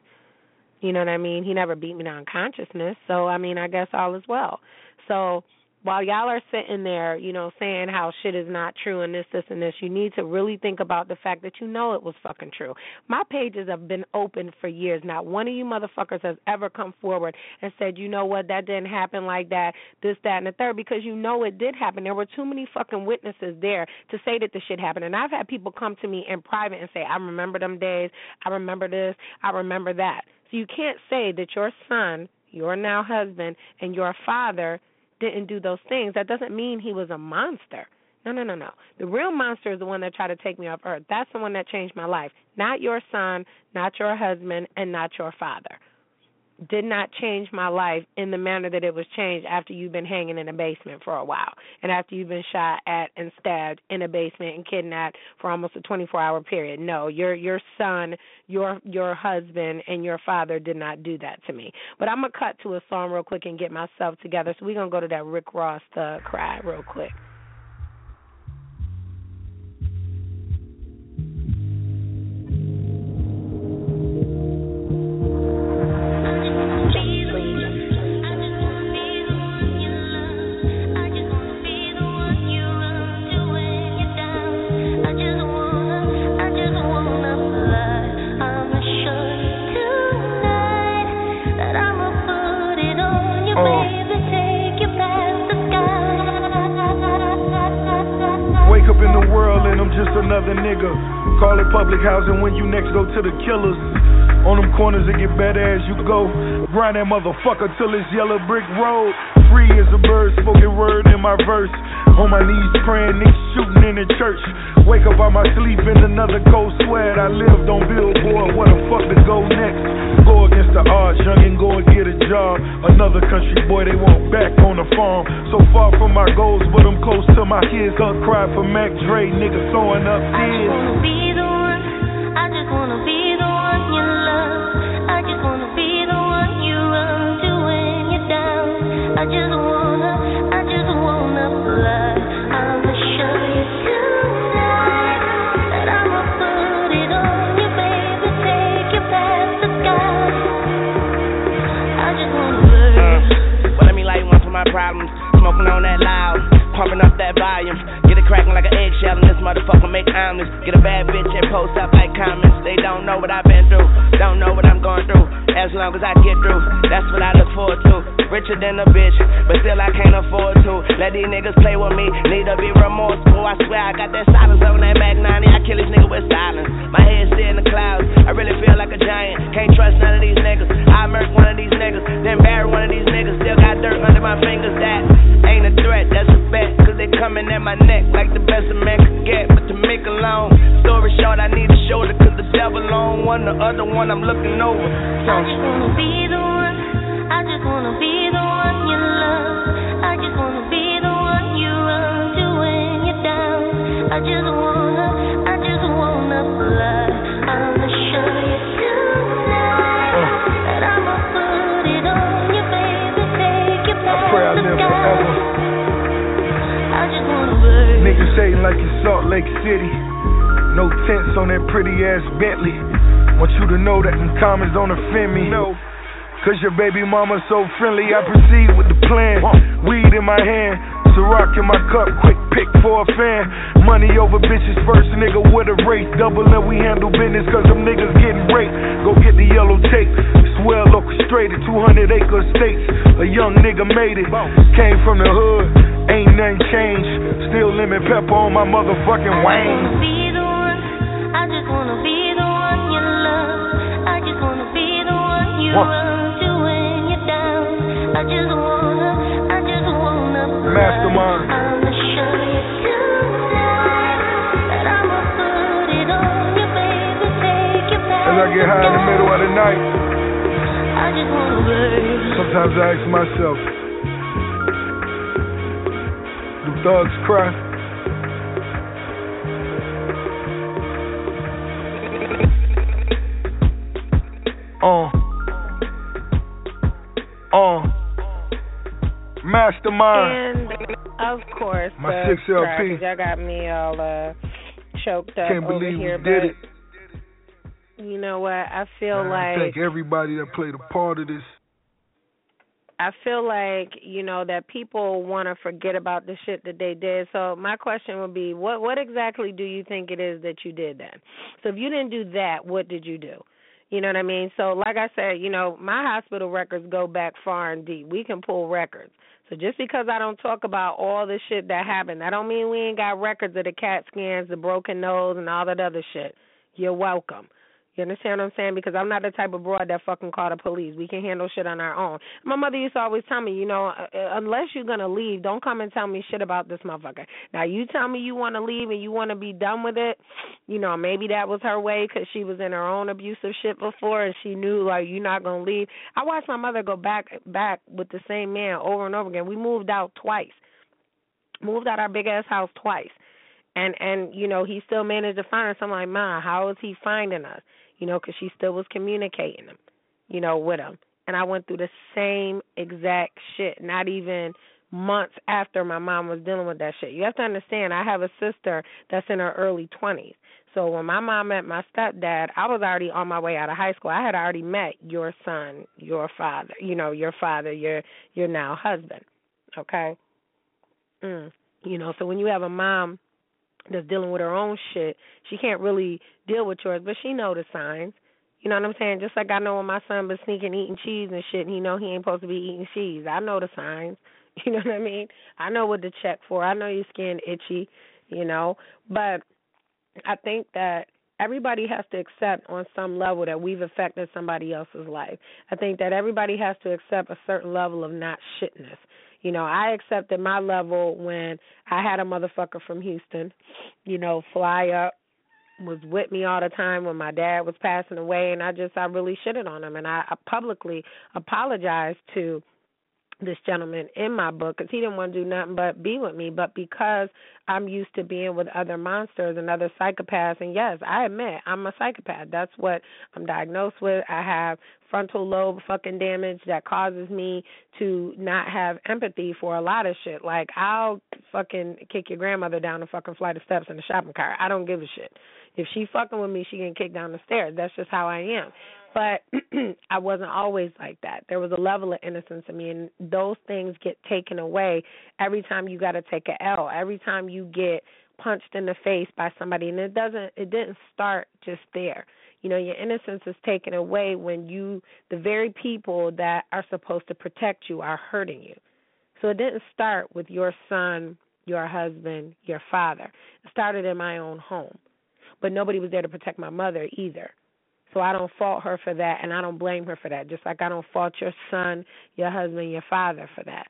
You know what I mean? He never beat me to unconsciousness, so I mean, I guess all is well. So while y'all are sitting there, you know, saying how shit is not true and this, this, and this, you need to really think about the fact that you know it was fucking true. My pages have been open for years. Not one of you motherfuckers has ever come forward and said, you know what, that didn't happen like that, this, that, and the third, because you know it did happen. There were too many fucking witnesses there to say that the shit happened. And I've had people come to me in private and say, I remember them days, I remember this, I remember that. So you can't say that your son, your now husband, and your father didn't do those things, that doesn't mean he was a monster. No, no, no, no. The real monster is the one that tried to take me off earth. That's the one that changed my life. Not your son, not your husband, and not your father did not change my life in the manner that it was changed after you've been hanging in a basement for a while and after you've been shot at and stabbed in a basement and kidnapped for almost a 24-hour period. No, your your son, your your husband and your father did not do that to me. But I'm going to cut to a song real quick and get myself together. So we're going to go to that Rick Ross uh, cry real quick. Grind that motherfucker till it's yellow brick road. Free as a bird, spoken word in my verse. On my knees praying, niggas shooting in the church. Wake up out my sleep in another cold sweat. I lived on billboard, what the fuck to go next? Go against the odds, young and go and get a job. Another country boy, they want back on the farm. So far from my goals, but I'm close to my kids. Up cry for Mac Dre, niggas throwing up tears. I just wanna be the one, I just wanna be the one you love. Get it cracking like an eggshell, and this motherfucker make omelets. Get a bad bitch and post up like comments. They don't know what I've been through, don't know what I'm going through. As long as I get through, that's what I look forward to. Richer than a bitch, but still I can't afford to. Let these niggas play with me, need to be remorseful. I swear I got that silence on that Mac 90. I kill these niggas with silence. My head still in the clouds, I really feel like a giant. Can't trust none of these niggas. I murk one of these niggas, then bury one of these niggas. Still got dirt under my fingers, that ain't a threat, that's a bet. Cause they coming at my neck like the best a man could get. But to make a long story short, I need a shoulder. Cause the devil on one, the other one I'm looking over. So, I just wanna be the one. Shading like it's Salt Lake City. No tents on that pretty ass Bentley. Want you to know that them comments don't offend me. No. Cause your baby mama so friendly, I proceed with the plan. Weed in my hand, Ciroc in my cup, quick pick for a fan. Money over bitches first, nigga with a race. Double and we handle business cause them niggas getting raped. Go get the yellow tape, swell orchestrated, 200 acre estates. A young nigga made it, came from the hood. Ain't nothing changed. Still lemon pepper on my motherfucking I wang. just wanna be the one. I just wanna be the one you love. I just wanna be the one you What? Back. As I get high in the middle of the night, sometimes I ask myself, do thugs cry? Uh. Uh. Mastermind. Of course, My 6 LP. crackers, Y'all got me all uh, choked up Can't over believe we here, did it. you know what? I feel I like thank everybody that played a part of this. I feel like you know that people want to forget about the shit that they did. So my question would be, what what exactly do you think it is that you did then? So if you didn't do that, what did you do? You know what I mean? So like I said, you know, my hospital records go back far and deep. We can pull records. So just because I don't talk about all the shit that happened, that don't mean we ain't got records of the CAT scans, the broken nose, and all that other shit. You're welcome. You understand what I'm saying? Because I'm not the type of broad that fucking call the police. We can handle shit on our own. My mother used to always tell me, you know, uh, uh, unless you're gonna leave, don't come and tell me shit about this motherfucker. Now you tell me you want to leave and you want to be done with it. You know, maybe that was her way because she was in her own abusive shit before and she knew like you're not gonna leave. I watched my mother go back back with the same man over and over again. We moved out twice. Moved out our big ass house twice and and you know he still managed to find us. I'm like, ma, how is he finding us? You know, because she still was communicating you know, with him. And I went through the same exact shit. Not even months after my mom was dealing with that shit. You have to understand, I have a sister that's in her early twenties. So when my mom met my stepdad, I was already on my way out of high school. I had already met your son, your father, you know, your father, your your now husband. Okay? Mm. You know, so when you have a mom that's dealing with her own shit, she can't really deal with yours, but she know the signs. You know what I'm saying? Just like I know when my son been sneaking eating cheese and shit, and he know he ain't supposed to be eating cheese. I know the signs. You know what I mean? I know what to check for. I know your skin itchy. You know, but I think that everybody has to accept on some level that we've affected somebody else's life. I think that everybody has to accept a certain level of not shitness. You know, I accepted my level when I had a motherfucker from Houston, you know, fly up, was with me all the time when my dad was passing away, and I just, I really shitted on him. And I, I publicly apologized to this gentleman in my book because he didn't want to do nothing but be with me. But because I'm used to being with other monsters and other psychopaths, and yes, I admit I'm a psychopath. That's what I'm diagnosed with. I have frontal lobe fucking damage that causes me to not have empathy for a lot of shit. Like I'll fucking kick your grandmother down a fucking flight of steps in a shopping cart. I don't give a shit. If she fucking with me, she can kicked down the stairs. That's just how I am but I wasn't always like that. There was a level of innocence in me, and those things get taken away every time you got to take a L. Every time you get punched in the face by somebody, and it doesn't. It didn't start just there. You know, your innocence is taken away when you, the very people that are supposed to protect you, are hurting you. So it didn't start with your son, your husband, your father. It started in my own home, but nobody was there to protect my mother either. So I don't fault her for that, and I don't blame her for that. Just like I don't fault your son, your husband, your father for that.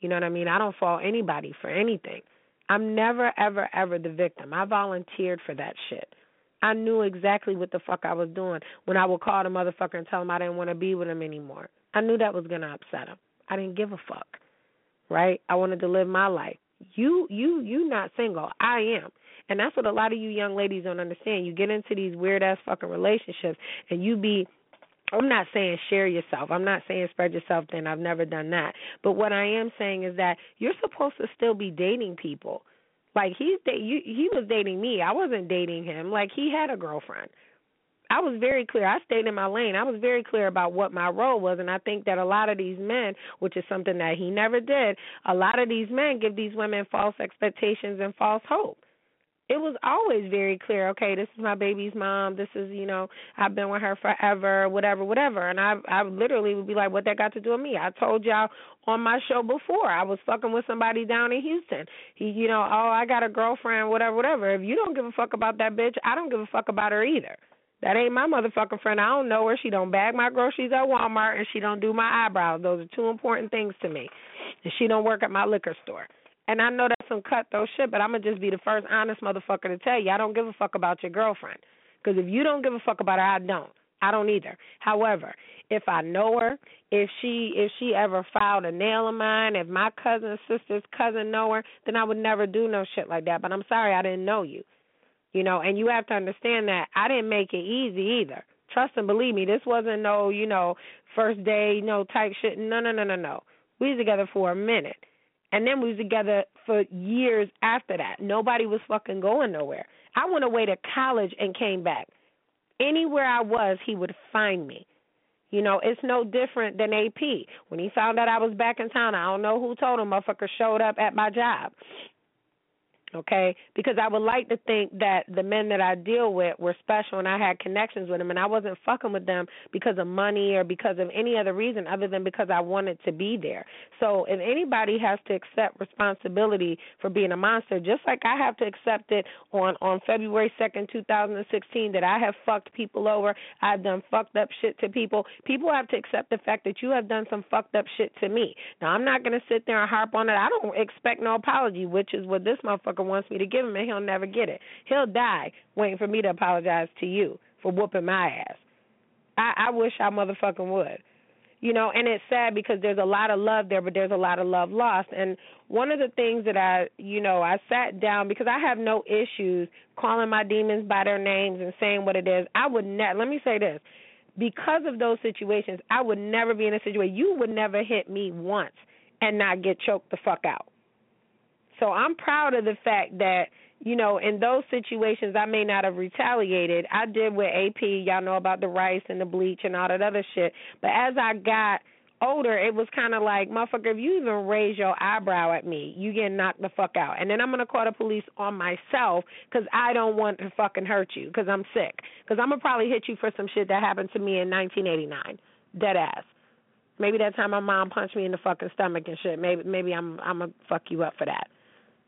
You know what I mean? I don't fault anybody for anything. I'm never, ever, ever the victim. I volunteered for that shit. I knew exactly what the fuck I was doing when I would call the motherfucker and tell him I didn't want to be with him anymore. I knew that was gonna upset him. I didn't give a fuck. Right? I wanted to live my life. You, you, you not single. I am. And that's what a lot of you young ladies don't understand. You get into these weird ass fucking relationships and you be I'm not saying share yourself. I'm not saying spread yourself thin. I've never done that. But what I am saying is that you're supposed to still be dating people. Like he's da- you, he was dating me. I wasn't dating him. Like he had a girlfriend. I was very clear. I stayed in my lane. I was very clear about what my role was, and I think that a lot of these men, which is something that he never did, a lot of these men give these women false expectations and false hope. It was always very clear. Okay, this is my baby's mom. This is you know I've been with her forever, whatever, whatever. And I I literally would be like, what that got to do with me? I told y'all on my show before I was fucking with somebody down in Houston. He you know oh I got a girlfriend, whatever, whatever. If you don't give a fuck about that bitch, I don't give a fuck about her either. That ain't my motherfucking friend. I don't know her. She don't bag my groceries at Walmart, and she don't do my eyebrows. Those are two important things to me. And she don't work at my liquor store. And I know that's some cutthroat shit, but I'm gonna just be the first honest motherfucker to tell you I don't give a fuck about your girlfriend. Because if you don't give a fuck about her, I don't. I don't either. However, if I know her, if she if she ever filed a nail of mine, if my cousin, sister's cousin know her, then I would never do no shit like that. But I'm sorry I didn't know you. You know, and you have to understand that I didn't make it easy either. Trust and believe me, this wasn't no, you know, first day, no type shit. No, no, no, no, no. We together for a minute. And then we was together for years after that. Nobody was fucking going nowhere. I went away to college and came back. Anywhere I was, he would find me. You know, it's no different than AP. When he found out I was back in town, I don't know who told him, motherfucker showed up at my job okay? Because I would like to think that the men that I deal with were special and I had connections with them and I wasn't fucking with them because of money or because of any other reason other than because I wanted to be there. So if anybody has to accept responsibility for being a monster, just like I have to accept it on on February 2nd, 2016 that I have fucked people over, I've done fucked up shit to people. People have to accept the fact that you have done some fucked up shit to me. Now I'm not going to sit there and harp on it. I don't expect no apology, which is what this motherfucker motherfucker wants me to give him, and he'll never get it. He'll die waiting for me to apologize to you for whooping my ass. I, I wish I motherfucking would. You know, and it's sad because there's a lot of love there, but there's a lot of love lost. And one of the things that I, you know, I sat down because I have no issues calling my demons by their names and saying what it is. I would never, let me say this, because of those situations, I would never be in a situation, you would never hit me once and not get choked the fuck out. So I'm proud of the fact that, you know, in those situations I may not have retaliated. I did with AP, y'all know about the rice and the bleach and all that other shit. But as I got older, it was kind of like, motherfucker, if you even raise your eyebrow at me, you get knocked the fuck out. And then I'm going to call the police on myself because I don't want to fucking hurt you because I'm sick. Because I'm going to probably hit you for some shit that happened to me in 1989. Dead ass. Maybe that time my mom punched me in the fucking stomach and shit. Maybe maybe I'm I'm gonna fuck you up for that.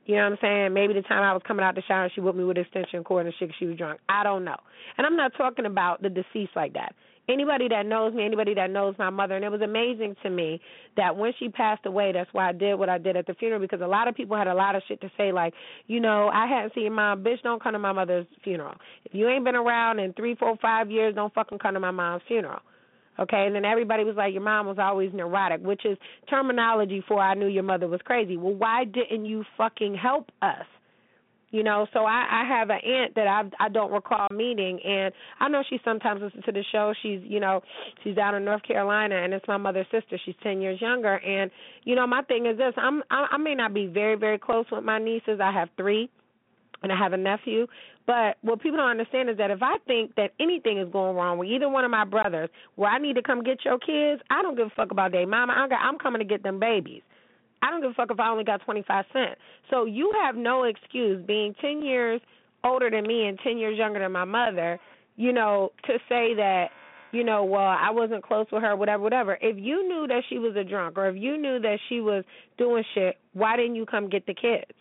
You know what I'm saying? Maybe the time I was coming out the shower, she whipped me with extension cord and shit. She was drunk. I don't know. And I'm not talking about the deceased like that. Anybody that knows me, anybody that knows my mother, and it was amazing to me that when she passed away, that's why I did what I did at the funeral because a lot of people had a lot of shit to say, like, you know, I hadn't seen my bitch. Don't come to my mother's funeral. If you ain't been around in three, four, five years, don't fucking come to my mom's funeral. Okay, and then everybody was like, Your mom was always neurotic, which is terminology for I knew your mother was crazy. Well, why didn't you fucking help us? You know, so I, I have an aunt that I I don't recall meeting, and I know she sometimes listens to the show. She's you know she's down in North Carolina, and it's my mother's sister. She's ten years younger, and you know my thing is this: I'm I, I may not be very very close with my nieces. I have three, and I have a nephew. But what people don't understand is that if I think that anything is going wrong with either one of my brothers, where I need to come get your kids, I don't give a fuck about their mama. I'm coming to get them babies. I don't give a fuck if I only got 25 cents. So you have no excuse being 10 years older than me and 10 years younger than my mother, you know, to say that, you know, well, I wasn't close with her, whatever, whatever. If you knew that she was a drunk or if you knew that she was doing shit, why didn't you come get the kids?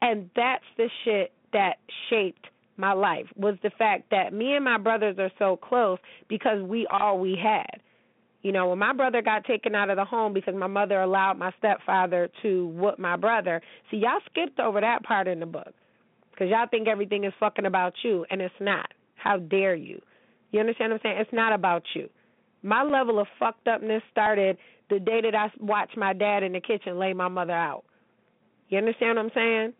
And that's the shit that shaped my life was the fact that me and my brothers are so close because we all we had. You know, when my brother got taken out of the home because my mother allowed my stepfather to whoop my brother, see, y'all skipped over that part in the book because y'all think everything is fucking about you, and it's not. How dare you? You understand what I'm saying? It's not about you. My level of fucked upness started the day that I watched my dad in the kitchen lay my mother out. You understand what I'm saying?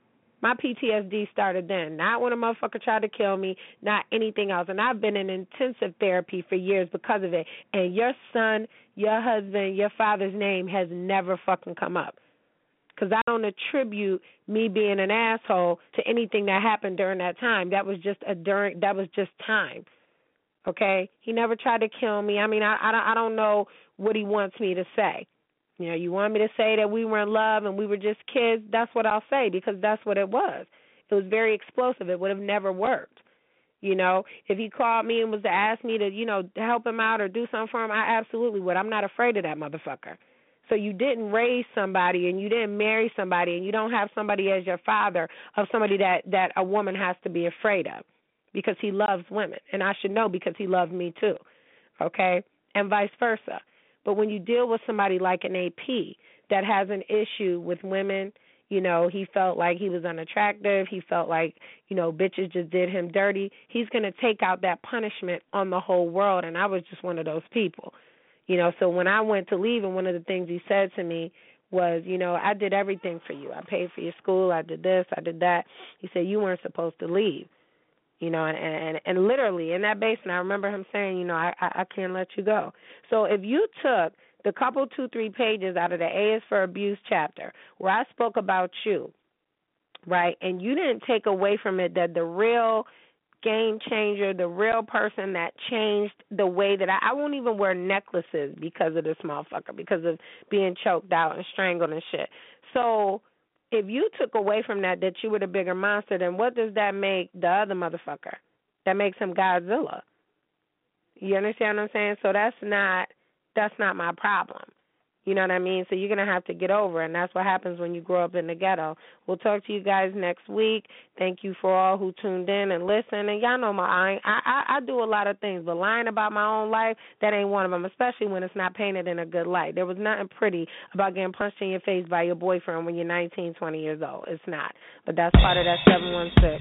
My PTSD started then. Not when a motherfucker tried to kill me, not anything else. And I've been in intensive therapy for years because of it. And your son, your husband, your father's name has never fucking come up. Because I don't attribute me being an asshole to anything that happened during that time. That was just a during. That was just time. Okay, he never tried to kill me. I mean, I I don't, I don't know what he wants me to say. You know, you want me to say that we were in love and we were just kids, that's what I'll say because that's what it was. It was very explosive. It would have never worked. You know, if he called me and was to ask me to, you know, help him out or do something for him, I absolutely would. I'm not afraid of that motherfucker. So you didn't raise somebody and you didn't marry somebody and you don't have somebody as your father of somebody that that a woman has to be afraid of because he loves women and I should know because he loved me too. Okay? And vice versa. But when you deal with somebody like an AP that has an issue with women, you know, he felt like he was unattractive, he felt like, you know, bitches just did him dirty, he's going to take out that punishment on the whole world and I was just one of those people. You know, so when I went to leave, and one of the things he said to me was, you know, I did everything for you. I paid for your school. I did this. I did that. He said you weren't supposed to leave. You know, and and and literally in that basement, I remember him saying, you know, I I, I can't let you go. So if you took the couple two three pages out of the A is for abuse chapter where I spoke about you, right, and you didn't take away from it that the real game changer, the real person that changed the way that I, I won't even wear necklaces because of this motherfucker, because of being choked out and strangled and shit. So if you took away from that that you were the bigger monster, then what does that make the other motherfucker? That makes him Godzilla. You understand what I'm saying? So that's not that's not my problem. You know what I mean? So you're gonna have to get over, it, and that's what happens when you grow up in the ghetto. We'll talk to you guys next week. Thank you for all who tuned in and listened. And y'all know my I I I do a lot of things, but lying about my own life that ain't one of them. Especially when it's not painted in a good light. There was nothing pretty about getting punched in your face by your boyfriend when you're 19, 20 years old. It's not. But that's part of that 716.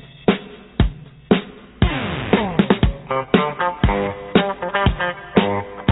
Mm-hmm.